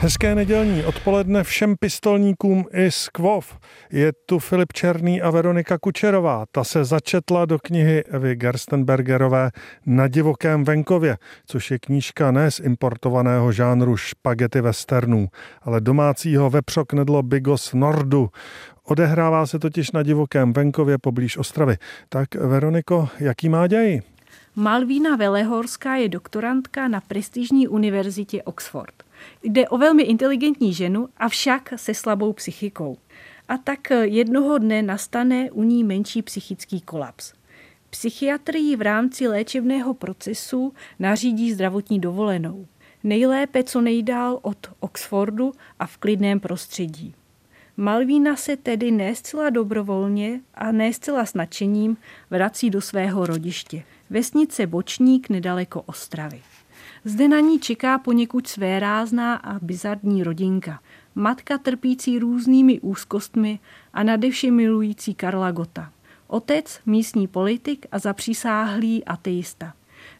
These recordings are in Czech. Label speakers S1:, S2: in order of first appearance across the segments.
S1: Hezké nedělní odpoledne všem pistolníkům i skvov. Je tu Filip Černý a Veronika Kučerová. Ta se začetla do knihy Evy Gerstenbergerové Na divokém venkově, což je knížka ne z importovaného žánru špagety westernů, ale domácího vepřoknedlo Bigos Nordu. Odehrává se totiž na divokém venkově poblíž Ostravy. Tak Veroniko, jaký má děj?
S2: Malvína Velehorská je doktorantka na prestižní univerzitě Oxford. Jde o velmi inteligentní ženu, avšak se slabou psychikou. A tak jednoho dne nastane u ní menší psychický kolaps. Psychiatrii v rámci léčebného procesu nařídí zdravotní dovolenou. Nejlépe co nejdál od Oxfordu a v klidném prostředí. Malvína se tedy ne zcela dobrovolně a ne zcela s nadšením vrací do svého rodiště. Vesnice Bočník nedaleko Ostravy. Zde na ní čeká poněkud své rázná a bizarní rodinka. Matka trpící různými úzkostmi a nadevše milující Karla Gota. Otec, místní politik a zapřísáhlý ateista.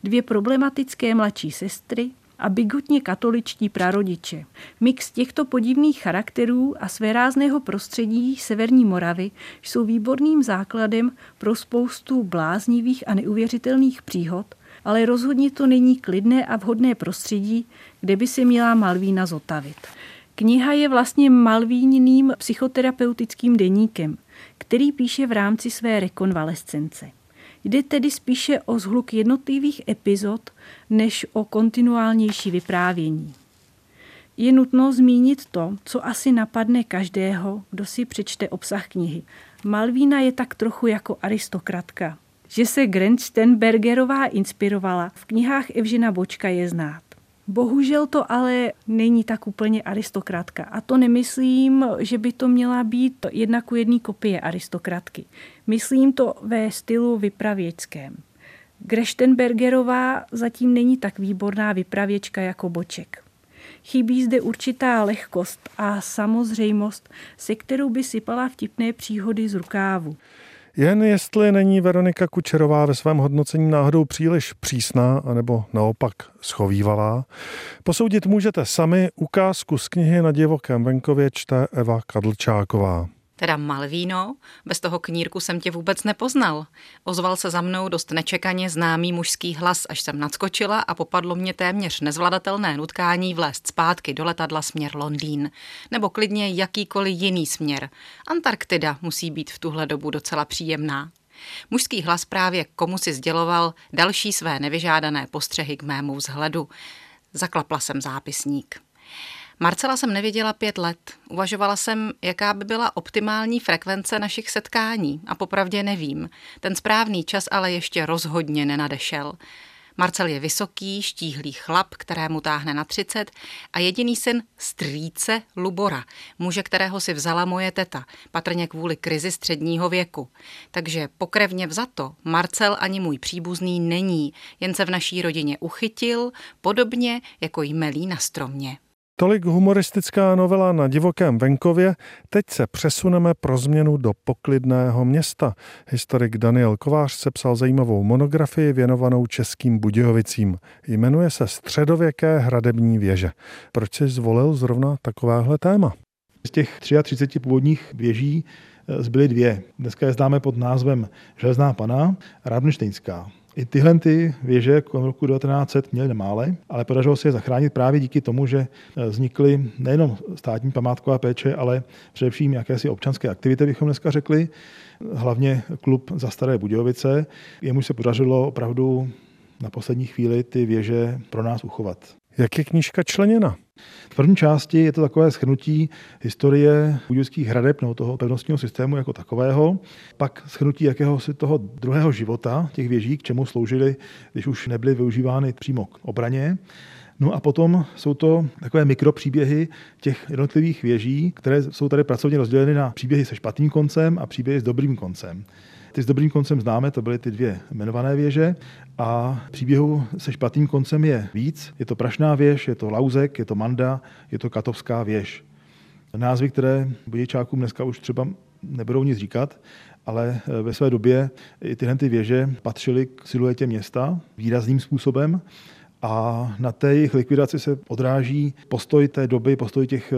S2: Dvě problematické mladší sestry a bigotně katoličtí prarodiče. Mix těchto podivných charakterů a svérázného prostředí Severní Moravy jsou výborným základem pro spoustu bláznivých a neuvěřitelných příhod, ale rozhodně to není klidné a vhodné prostředí, kde by se měla Malvína zotavit. Kniha je vlastně Malvíným psychoterapeutickým deníkem, který píše v rámci své rekonvalescence. Jde tedy spíše o zhluk jednotlivých epizod, než o kontinuálnější vyprávění. Je nutno zmínit to, co asi napadne každého, kdo si přečte obsah knihy. Malvína je tak trochu jako aristokratka, že se Grenstenbergerová inspirovala, v knihách Evžena Bočka je znát. Bohužel to ale není tak úplně aristokratka. A to nemyslím, že by to měla být jedna ku jedný kopie aristokratky. Myslím to ve stylu vypravěčském. Greštenbergerová zatím není tak výborná vypravěčka jako Boček. Chybí zde určitá lehkost a samozřejmost, se kterou by sypala vtipné příhody z rukávu.
S1: Jen jestli není Veronika Kučerová ve svém hodnocení náhodou příliš přísná, anebo naopak schovývavá, posoudit můžete sami ukázku z knihy na divokém venkově čte Eva Kadlčáková.
S3: Teda Malvíno, bez toho knírku jsem tě vůbec nepoznal. Ozval se za mnou dost nečekaně známý mužský hlas, až jsem nadskočila a popadlo mě téměř nezvladatelné nutkání vlézt zpátky do letadla směr Londýn. Nebo klidně jakýkoliv jiný směr. Antarktida musí být v tuhle dobu docela příjemná. Mužský hlas právě komu si sděloval další své nevyžádané postřehy k mému vzhledu. Zaklapla jsem zápisník. Marcela jsem neviděla pět let. Uvažovala jsem, jaká by byla optimální frekvence našich setkání a popravdě nevím. Ten správný čas ale ještě rozhodně nenadešel. Marcel je vysoký, štíhlý chlap, kterému táhne na třicet a jediný syn strýce Lubora, muže, kterého si vzala moje teta, patrně kvůli krizi středního věku. Takže pokrevně vzato Marcel ani můj příbuzný není, jen se v naší rodině uchytil, podobně jako jmelí na stromě.
S1: Tolik humoristická novela na divokém venkově. Teď se přesuneme pro změnu do poklidného města. Historik Daniel Kovář se psal zajímavou monografii věnovanou českým Budějovicím. Jmenuje se Středověké hradební věže. Proč si zvolil zrovna takovéhle téma?
S4: Z těch 33 původních věží eh, zbyly dvě. Dneska je známe pod názvem Železná pana a. I tyhle ty věže kolem roku 1900 měly nemále, ale podařilo se je zachránit právě díky tomu, že eh, vznikly nejenom státní památková péče, ale především jakési občanské aktivity, bychom dneska řekli, hlavně klub za Staré Budějovice, jemu se podařilo opravdu na poslední chvíli ty věže pro nás uchovat.
S1: Jak je knížka členěna?
S4: V první části je to takové schrnutí historie budějovických hradeb nebo toho pevnostního systému jako takového, pak schrnutí jakéhosi toho druhého života těch věží, k čemu sloužily, když už nebyly využívány přímo k obraně. No a potom jsou to takové mikropříběhy těch jednotlivých věží, které jsou tady pracovně rozděleny na příběhy se špatným koncem a příběhy s dobrým koncem. Ty s dobrým koncem známe, to byly ty dvě jmenované věže a příběhu se špatným koncem je víc. Je to Prašná věž, je to Lauzek, je to Manda, je to Katovská věž. Názvy, které budějčákům dneska už třeba nebudou nic říkat, ale eh, ve své době i tyhle ty věže patřily k siluetě města výrazným způsobem a na té jejich likvidaci se odráží postoj té doby, postoj těch eh,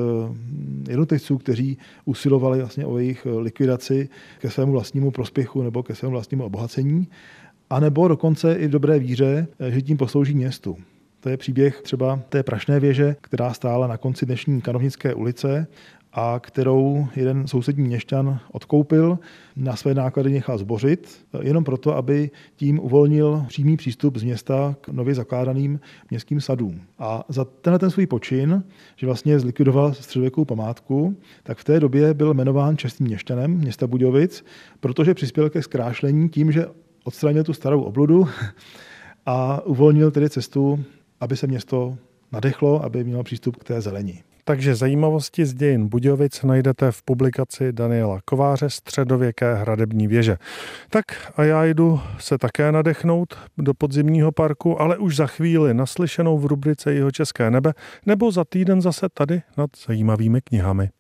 S4: jednotlivců, kteří usilovali vlastně o jejich eh, likvidaci ke svému vlastnímu prospěchu nebo ke svému vlastnímu obohacení, anebo dokonce i v dobré víře, že tím poslouží městu. To je příběh třeba té prašné věže, která stála na konci dnešní Kanovnické ulice a kterou jeden sousední měšťan odkoupil, na své náklady nechal zbořit, jenom proto, aby tím uvolnil přímý přístup z města k nově zakládaným městským sadům. A za tenhle ten svůj počin, že vlastně zlikvidoval středověkou památku, tak v té době byl jmenován čestným měšťanem města Budějovic, protože přispěl ke zkrášlení tím, že odstranil tu starou obludu a uvolnil tedy cestu, aby se město nadechlo, aby mělo přístup k té zelení.
S1: Takže zajímavosti z dějin Budějovic najdete v publikaci Daniela Kováře Středověké hradební věže. Tak a já jdu se také nadechnout do podzimního parku, ale už za chvíli naslyšenou v rubrice Jeho české nebe nebo za týden zase tady nad zajímavými knihami.